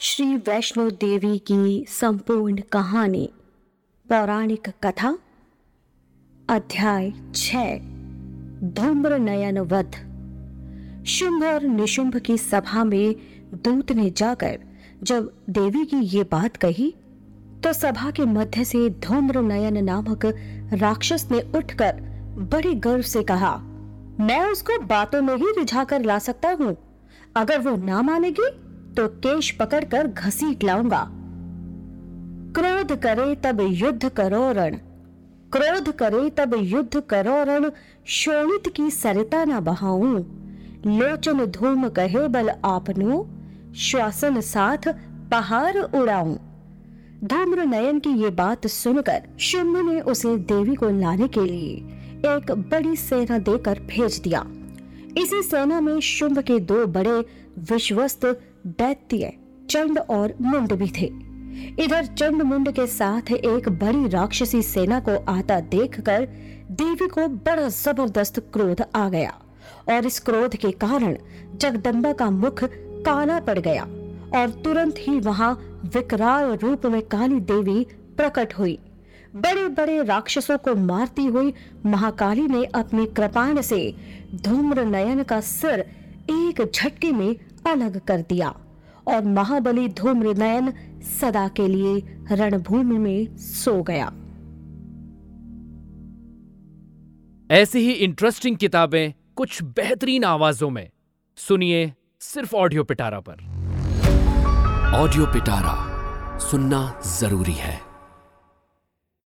श्री वैष्णो देवी की संपूर्ण कहानी, पौराणिक कथा, अध्याय छ धूम्र नयन वध शुंभ और निशुंभ की सभा में दूत ने जाकर जब देवी की ये बात कही तो सभा के मध्य से धूम्र नयन नामक राक्षस ने उठकर बड़े गर्व से कहा, मैं उसको बातों में ही रिझा कर ला सकता हूँ। अगर वो ना मानेगी तो केश पकड़कर घसीट लाऊँगा। क्रोध करे तब युद्ध करो रण। क्रोध करे तब युद्ध करो रण। शोणित की सरिता न बहाऊं। लोचन धूम कहे बल आपनो। श्वासन साथ पहाड़ उड़ाऊं। धूम्र नयन की ये बात सुनकर शुंभ ने उसे देवी को लाने के लिए एक बड़ी सेना देकर भेज दिया। इसी सेना में शुंभ के दो बड़े विश्वस्त दैत्य, चंड और मुंड भी थे। इधर चंड मुंड के साथ एक बड़ी राक्षसी सेना को आता देखकर देवी को बड़ा ज़बरदस्त क्रोध आ गया और इस क्रोध के कारण जगदम्बा का मुख काला पड़ गया और तुरंत ही वहाँ विकराल रूप में काली देवी प्रकट हुई। बड़े बड़े राक्षसों को मारती हुई महाकाली ने अपनी कृपाण से धूम्र नयन का सिर एक झटके में अलग कर दिया और महाबली धूम्र नयन सदा के लिए रणभूमि में सो गया। ऐसी ही इंटरेस्टिंग किताबें कुछ बेहतरीन आवाजों में। सुनिए सिर्फ़ ऑडियो पिटारा पर। ऑडियो पिटारा सुनना ज़रूरी है।